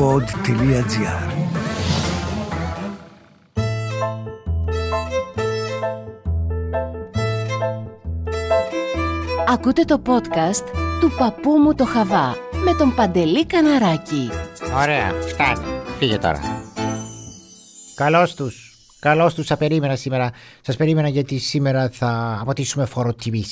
pod.gr Ακούτε το podcast του παππού μου το Χαβά με τον Παντελή Καναράκη. Ωραία, φτάνει. Φύγε τώρα. Καλώς τους. Καλώς τους. Σας περίμενα σήμερα. Σας περίμενα γιατί σήμερα θα αποτίσουμε φόρο τιμή.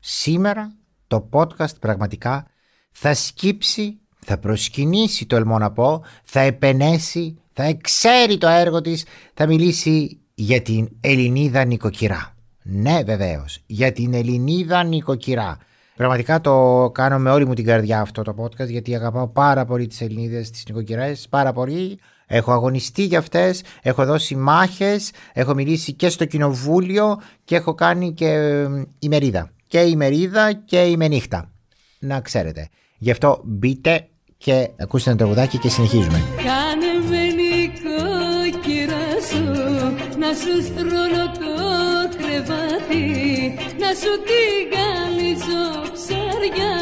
Σήμερα το podcast πραγματικά θα σκύψει, θα προσκυνήσει το ελμό να πω, θα επενέσει, θα εξέρει το έργο της, θα μιλήσει για την Ελληνίδα νοικοκυρά. Ναι βεβαίως, για την Ελληνίδα νοικοκυρά. Πραγματικά το κάνω με όλη μου την καρδιά αυτό το podcast γιατί αγαπάω πάρα πολύ τις Ελληνίδες, τις νοικοκυρές, πάρα πολύ. Έχω αγωνιστεί για αυτές, έχω δώσει μάχες, έχω μιλήσει και στο κοινοβούλιο και έχω κάνει και ε, ημερίδα. Και ημερίδα και ημενύχτα. Να ξέρετε. Γι' αυτό μπείτε και ακούστε ένα τραγουδάκι και συνεχίζουμε. Κάνε με νοικοκυρά σου να σου στρώνω το κρεβάτι να σου την καλύψω ψάρια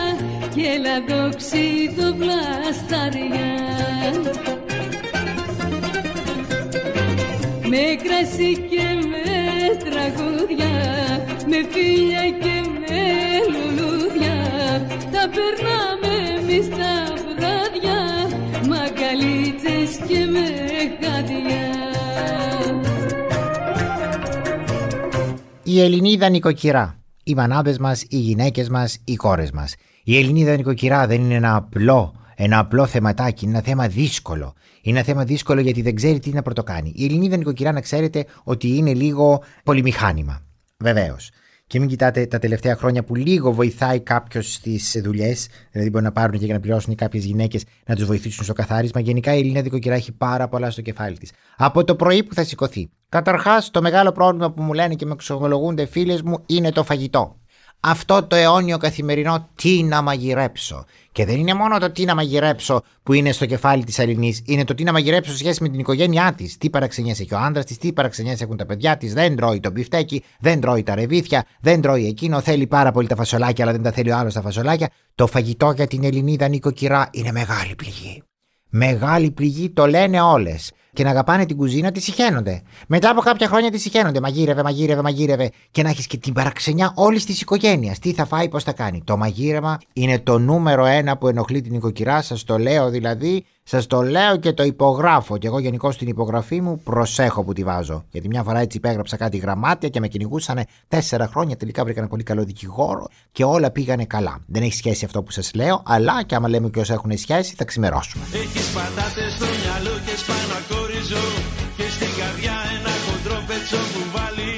και λαδόξι το βλαστάρια με κρασί και με τραγούδια με φίλια και με λουλούδια τα περνάμε Η Ελληνίδα νοικοκυρά. Οι μανάδες μας, οι γυναίκες μας, οι κόρες μας. Η Ελληνίδα νοικοκυρά δεν είναι ένα απλό, ένα απλό θεματάκι, είναι ένα θέμα δύσκολο. Είναι ένα θέμα δύσκολο γιατί δεν ξέρει τι να πρωτοκάνει. Η Ελληνίδα νοικοκυρά να ξέρετε ότι είναι λίγο πολυμηχάνημα. Βεβαίως. Και μην κοιτάτε τα τελευταία χρόνια που λίγο βοηθάει κάποιος στις δουλειές, δηλαδή μπορεί να πάρουν και για να πληρώσουν κάποιες γυναίκες να τους βοηθήσουν στο καθάρισμα. Γενικά η Ελληνίδα νοικοκυρά έχει πάρα πολλά στο κεφάλι της. Από το πρωί που θα σηκωθεί. Καταρχάς, το μεγάλο πρόβλημα που μου λένε και με εξομολογούνται φίλες μου είναι το φαγητό. Αυτό το αιώνιο καθημερινό τι να μαγειρέψω. Και δεν είναι μόνο το τι να μαγειρέψω που είναι στο κεφάλι της Αλληνή, είναι το τι να μαγειρέψω σε σχέση με την οικογένειά της. Τι παραξενιές έχει ο άντρας της, τι παραξενιές έχουν τα παιδιά της, δεν τρώει το μπιφτέκι, δεν τρώει τα ρεβίθια, δεν τρώει εκείνο, θέλει πάρα πολύ τα φασολάκια, αλλά δεν τα θέλει ο άλλος τα φασολάκια. Το φαγητό για την Ελληνίδα νοικοκυρά είναι μεγάλη πληγή. Μεγάλη πληγή το λένε όλες. Και να αγαπάνε την κουζίνα τη συχαίνονται. Μετά από κάποια χρόνια τη συχαίνονται. Μαγείρευε, μαγείρευε, μαγείρευε. Και να έχεις και την παραξενιά όλης της οικογένειας. Τι θα φάει, πώς θα κάνει. Το μαγείρεμα είναι το νούμερο ένα που ενοχλεί την οικοκυρά. Σας το λέω δηλαδή. Σας το λέω και το υπογράφω. Και εγώ γενικώ στην υπογραφή μου προσέχω που τη βάζω. Γιατί μια φορά έτσι υπέγραψα κάτι γραμμάτια και με κυνηγούσαν τέσσερα χρόνια. Τελικά βρήκα ένα πολύ καλό δικηγόρο και όλα πήγανε καλά. Δεν έχει σχέση αυτό που σας λέω, αλλά και άμα λέμε και όσα έχουν σχέση θα ξημερώσουμε. Έχεις πατάτες στο μυαλό και σπάνω ακόριζο Και στην καρδιά ένα χοντρό πετσό που βάλει.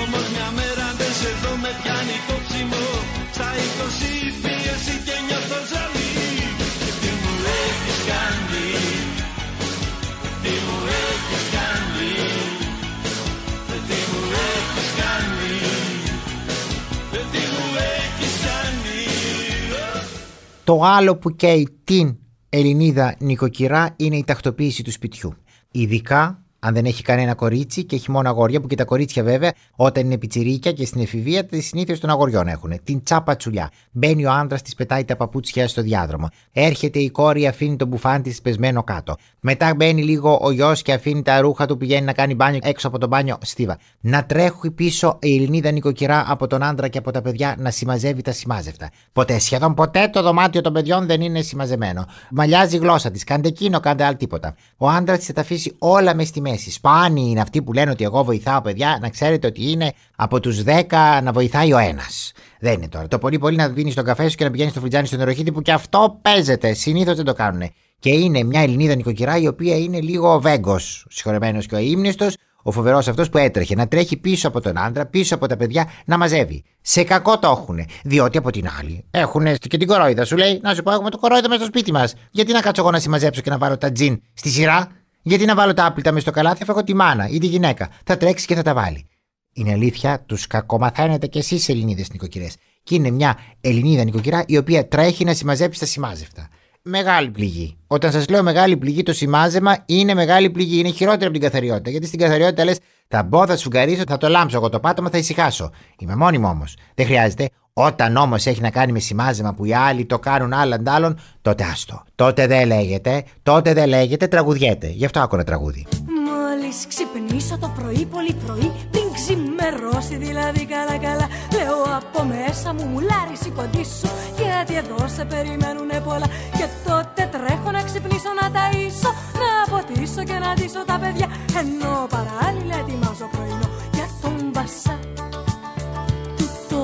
Όμως μια μέρα δεν σε δω με πιάνει κόψιμο. Στα 20 πίεση και νιώθω ζαλί Και τι μου έχεις κάνει; Τι μου έχεις κάνει; Τι μου έχεις κάνει; Τι μου έχεις κάνει; Το άλλο που καίει την Ελληνίδα νοικοκυρά είναι η τακτοποίηση του σπιτιού. Ειδικά αν δεν έχει κανένα κορίτσι και έχει μόνο αγόρια, που και τα κορίτσια βέβαια, όταν είναι πιτσιρίκια και στην εφηβεία, τις συνήθειες των αγοριών έχουν. Την τσάπα τσουλιά. Μπαίνει ο άντρας, της πετάει τα παπούτσια στο διάδρομο. Έρχεται η κόρη, αφήνει τον μπουφάν της πεσμένο κάτω. Μετά μπαίνει λίγο ο γιος και αφήνει τα ρούχα του, πηγαίνει να κάνει μπάνιο έξω από το μπάνιο στίβα. Να τρέχει πίσω η Ελληνίδα νοικοκυρά από τον άντρα και από τα παιδιά να συμμαζεύει τα σημάζευτα. Ποτέ, σχεδόν ποτέ το δωμάτιο των παιδιών δεν είναι συμμαζεμένο. Μαλλιάζει η γλώσσα της, κάντε εκείνο, κάντε άλλο τίποτα. Ο άντρας της θα τα αφήσει όλα μες στη μέση. Σπάνιοι είναι αυτοί που λένε ότι εγώ βοηθάω παιδιά, να ξέρετε ότι είναι από τους 10 να βοηθάει ο ένας. Δεν είναι τώρα. Το πολύ πολύ να δίνει τον καφέ σου και να πηγαίνεις στο φριτζάνι στο νεροχύτη που και αυτό παίζεται. Συνήθως δεν το κάνουν. Και είναι μια Ελληνίδα νοικοκυρά η οποία είναι λίγο βέγκος, συγχωρεμένος και ο ύμνηστος, ο φοβερός αυτός που έτρεχε να τρέχει πίσω από τον άντρα, πίσω από τα παιδιά, να μαζεύει. Σε κακό το έχουν. Διότι από την άλλη έχουν και την κορόιδα. Σου λέει, Να σου πω, έχουμε το κορόιδα μέσα στο σπίτι μας. Γιατί να κάτσω εγώ να συμμαζέψω και να βάλω τα τζιν στη σειρά; Γιατί να βάλω τα άπλυτα μες στο καλάθι, αφού έχω τη μάνα ή τη γυναίκα. Θα τρέξει και θα τα βάλει. Είναι αλήθεια, τους κακομαθαίνετε κι εσείς Ελληνίδες νοικοκυρές. Και είναι μια Ελληνίδα νοικοκυρά η οποία τρέχει να συμμαζέψει τα σημάζευτα. Μεγάλη πληγή. Όταν σας λέω μεγάλη πληγή, το σημάζεμα είναι μεγάλη πληγή. Είναι χειρότερη από την καθαριότητα. Γιατί στην καθαριότητα λες, θα μπω, θα σφουγγαρίσω, θα το λάμψω εγώ το πάτωμα, θα ησυχάσω. Είμαι μόνιμο όμως. Δεν χρειάζεται. Όταν όμως έχει να κάνει με σημάζεμα που οι άλλοι το κάνουν άλλαν άλλον, τότε άστο. Τότε δεν λέγεται, τότε δεν λέγεται, τραγουδιέται. Γι' αυτό άκουνα τραγούδι. Μόλις ξυπνήσω το πρωί πολύ πρωί Πριν ξημερώσει δηλαδή καλά καλά Λέω από μέσα μου μουλάρις σηκωτήσου Γιατί εδώ σε περιμένουνε πολλά Και τότε τρέχω να ξυπνήσω να ταΐσω Να ποτίσω και να ντύσω τα παιδιά Ενώ παράλληλα ετοιμάζω πρωινό για τον βασά το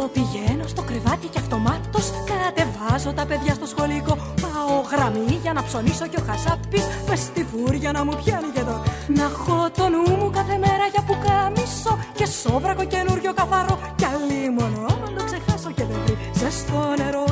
πηγαίνω στο κρεβάτι και αυτομάτως κατεβάζω τα παιδιά στο σχολικό. Πάω γραμμή για να ψωνίσω και ο χασάπης μες στη φούρια να μου πιάνει και εδώ Να έχω το νου μου κάθε μέρα για που κάμισο Και σόβρακο καινούριο καθαρό. Κι αλλή μόνο να το ξεχάσω και δεν βρει ζεστό νερό.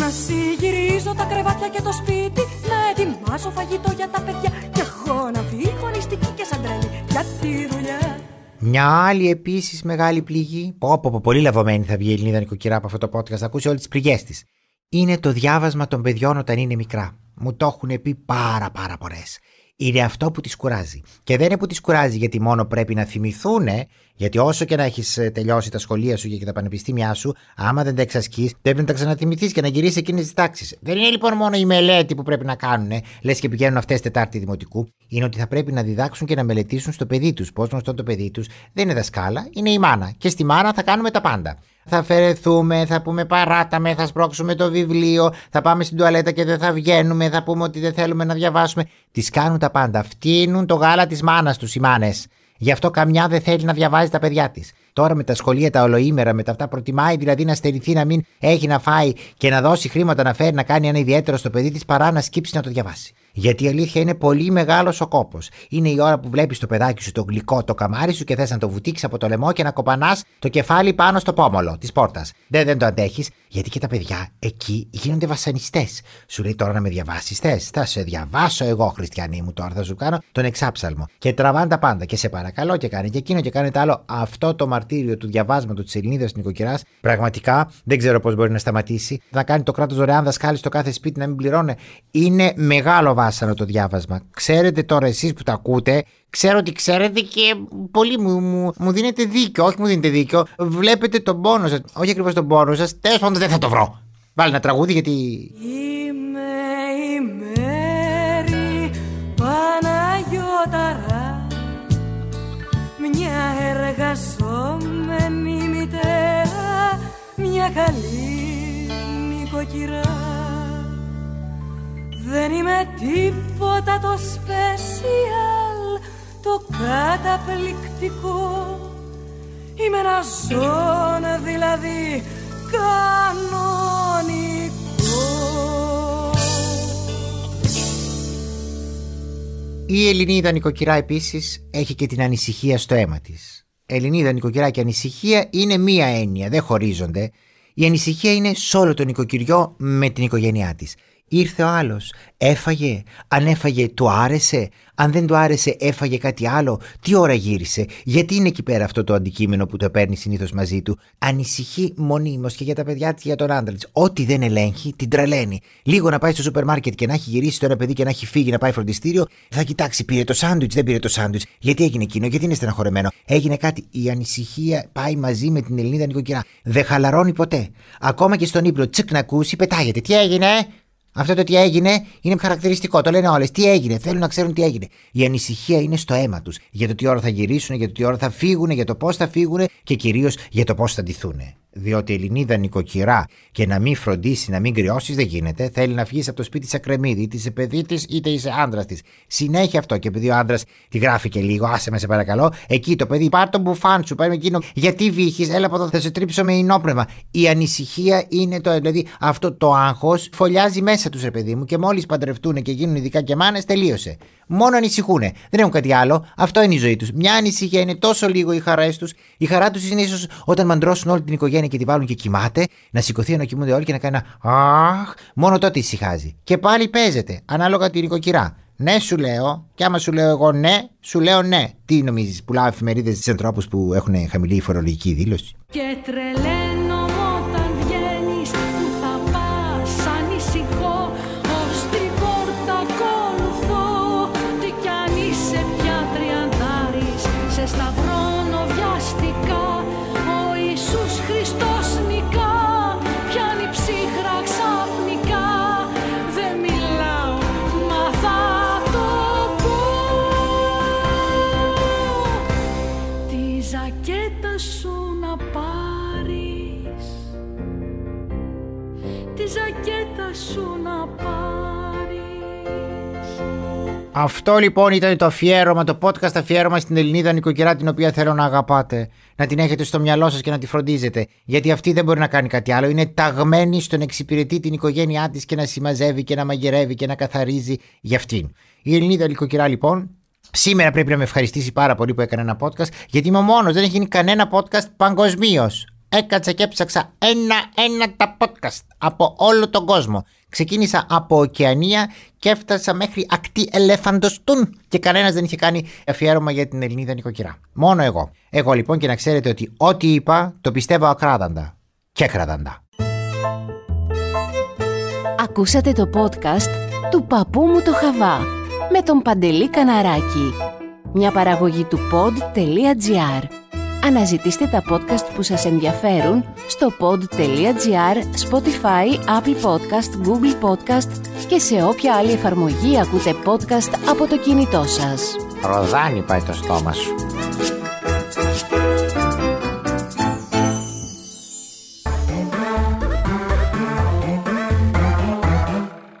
Να συγυρίζω τα κρεβάτια και το σπίτι Να ετοιμάσω φαγητό για τα παιδιά. Και εγώ να φύγω νηστική και σαν τρέλη Για τη δουλειά Μια άλλη επίσης μεγάλη πληγή. Πω, πω, πω, πολύ λαβωμένη θα βγει η Ελληνίδα νοικοκυρά από αυτό το podcast. Θα ακούσει όλες τις πληγές της. Είναι το διάβασμα των παιδιών όταν είναι μικρά. Μου το έχουν πει πάρα πάρα πολλές. Είναι αυτό που τις κουράζει. Και δεν είναι που τις κουράζει γιατί μόνο πρέπει να θυμηθούν, γιατί όσο και να έχεις τελειώσει τα σχολεία σου και τα πανεπιστήμια σου, άμα δεν τα εξασκείς, πρέπει να τα ξαναθυμηθείς και να γυρίσεις εκείνες τις τάξεις. Δεν είναι λοιπόν μόνο η μελέτη που πρέπει να κάνουν, λες και πηγαίνουν αυτές Τετάρτη Δημοτικού. Είναι ότι θα πρέπει να διδάξουν και να μελετήσουν στο παιδί τους. Πώς γνωστό το παιδί τους δεν είναι δασκάλα, είναι η μάνα. Και στη μάνα θα κάνουμε τα πάντα. Θα αφαιρεθούμε, θα πούμε παράταμε, θα σπρώξουμε το βιβλίο, θα πάμε στην τουαλέτα και δεν θα βγαίνουμε, θα πούμε ότι δεν θέλουμε να διαβάσουμε. Τις κάνουν τα πάντα. Φτύνουν το γάλα της μάνας τους οι μάνες. Γι' αυτό καμιά δεν θέλει να διαβάζει τα παιδιά της. Τώρα με τα σχολεία τα ολοήμερα, με τα αυτά προτιμάει δηλαδή να στερηθεί να μην έχει να φάει και να δώσει χρήματα να φέρει να κάνει ένα ιδιαίτερο στο παιδί της παρά να σκύψει να το διαβάσει. Γιατί η αλήθεια είναι πολύ μεγάλος ο κόπος. Είναι η ώρα που βλέπεις το παιδάκι σου το γλυκό, το καμάρι σου και θες να το βουτήξεις από το λαιμό και να κοπανάς το κεφάλι πάνω στο πόμολο της πόρτας. Δεν, δεν το αντέχεις, γιατί και τα παιδιά εκεί γίνονται βασανιστές. Σου λέει τώρα να με διαβάσεις, θες; Θα σε διαβάσω εγώ, Χριστιανή μου, τώρα θα σου κάνω τον εξάψαλμο. Και τραβάνε τα πάντα. Και σε παρακαλώ και κάνει και εκείνο και κάνει το άλλο. Αυτό το μαρτύριο του διαβάσματος της Ελληνίδας νοικοκυρά πραγματικά δεν ξέρω πώς μπορεί να σταματήσει. Να κάνει το κράτος δωρεάν δασκάλει στο κάθε σπίτι να μην πληρώνει. Είναι μεγάλο βάσανο το διάβασμα. Ξέρετε τώρα εσείς που τα ακούτε, ξέρω ότι ξέρετε και πολύ μου, μου, μου δίνετε δίκιο. Όχι μου δίνετε δίκιο. Βλέπετε τον πόνο σας. Όχι ακριβώς τον πόνο σας. Τέλος πάντων δεν θα το βρω. Βάλει ένα τραγούδι γιατί. Είμαι η Μέρη Παναγιώταρα Μια εργαζόμενη Μια καλή νοικοκυρά Δεν είμαι τίποτα το special Το καταπληκτικό Είμαι ένα ζώο δηλαδή κανονικό Η Ελληνίδα νοικοκυρά επίσης έχει και την ανησυχία στο αίμα της. Ελληνίδα νοικοκυρά και ανησυχία είναι μία έννοια, δεν χωρίζονται. Η ανησυχία είναι σε όλο το νοικοκυριό με την οικογένειά της. Ήρθε ο άλλος, έφαγε, αν έφαγε του άρεσε, αν δεν του άρεσε έφαγε κάτι άλλο, τι ώρα γύρισε, γιατί είναι εκεί πέρα αυτό το αντικείμενο που το παίρνει συνήθως μαζί του; Ανησυχεί μονίμως και για τα παιδιά της για τον άντρα της. Ό,τι δεν ελέγχει, την τρελαίνει. Λίγο να πάει στο σούπερ μάρκετ και να έχει γυρίσει το ένα παιδί και να έχει φύγει να πάει φροντιστήριο, θα κοιτάξει, πήρε το σάντουιτς, δεν πήρε το σάντουιτς, γιατί έγινε εκείνο, γιατί είναι στεναχωρεμένο. Έγινε κάτι. Η ανησυχία πάει μαζί με την Ελληνίδα νοικοκυρά. Δεν χαλαρώνει ποτέ. Ακόμα και στον ύπνο, τσικ να ακούσει, πετάγεται. Τι έγινε, αυτό το τι έγινε είναι χαρακτηριστικό. Το λένε όλες. Τι έγινε, θέλουν να ξέρουν τι έγινε. Η ανησυχία είναι στο αίμα τους. Για το τι ώρα θα γυρίσουν, για το τι ώρα θα φύγουν, για το πώς θα φύγουν και κυρίως για το πώς θα ντυθούν. Διότι η Ελληνίδα νοικοκυρά και να μην φροντίσει, να μην κρυώσεις δεν γίνεται. Θέλει να φύγει από το σπίτι τη ακρεμίδη, είτε είσαι παιδί της είτε είσαι άντρας της. Συνέχεια αυτό. Και επειδή ο άντρας τη γράφει και λίγο, άσε με σε παρακαλώ, εκεί το παιδί πάρ τον μπουφάν σου, πάει με εκείνο. Γιατί βύχει, έλα από εδώ, θα σε τρίψω με ενόπνευμα. Η ανησυχία είναι το, δηλαδή αυτό το άγχος φωλιάζει μέσα τους, ρε παιδί μου, και μόλις παντρευτούν και γίνουν ειδικά και μάνες, τελείωσε. Μόνο ανησυχούν. Δεν έχουν κάτι άλλο. Αυτό είναι η ζωή τους. Μια ανησυχία είναι τόσο λίγο οι χαρές τους. Η χαρά τους είναι ίσως όταν μαντρώσουν όλη την οικογένεια και τη βάλουν και κοιμάται, να σηκωθεί να κοιμούνται όλοι και να κάνει ένα Αχ, μόνο τότε ησυχάζει. Και πάλι παίζεται, ανάλογα την νοικοκυρά. Ναι, σου λέω, και άμα σου λέω εγώ ναι, σου λέω ναι. Τι νομίζεις, πουλάω εφημερίδες στι ανθρώπους που έχουν χαμηλή φορολογική δήλωση. Και τρελαίνομαι Τη ζακέτα σου να πάρεις Αυτό λοιπόν ήταν το αφιέρωμα, το podcast αφιέρωμα στην Ελληνίδα νοικοκυρά την οποία θέλω να αγαπάτε. Να την έχετε στο μυαλό σας και να τη φροντίζετε. Γιατί αυτή δεν μπορεί να κάνει κάτι άλλο. Είναι ταγμένη στο να εξυπηρετεί την οικογένειά της και να συμμαζεύει και να μαγειρεύει και να καθαρίζει για αυτήν. Η Ελληνίδα νοικοκυρά λοιπόν Σήμερα πρέπει να με ευχαριστήσει πάρα πολύ που έκανε ένα podcast, γιατί είμαι ο μόνος. Δεν έχει γίνει κανένα podcast παγκοσμίως. Έκατσα και έψαξα ένα-ένα τα podcast από όλο τον κόσμο. Ξεκίνησα από Οκεανία και έφτασα μέχρι ακτή ελέφαντοστούν και κανένας δεν είχε κάνει αφιέρωμα για την Ελληνίδα νοικοκυρά. Μόνο εγώ. Εγώ λοιπόν και να ξέρετε ότι ό,τι είπα το πιστεύω ακράδαντα. Και κραδαντα. Ακούσατε το podcast του παππού μου το Χαβά με τον Παντελή Καναράκη. Μια παραγωγή του pod.gr. Αναζητήστε τα podcast που σας ενδιαφέρουν στο pod.gr, Spotify, Apple Podcast, Google Podcast και σε όποια άλλη εφαρμογή ακούτε podcast από το κινητό σας. Ροδάνι πάει το στόμα σου.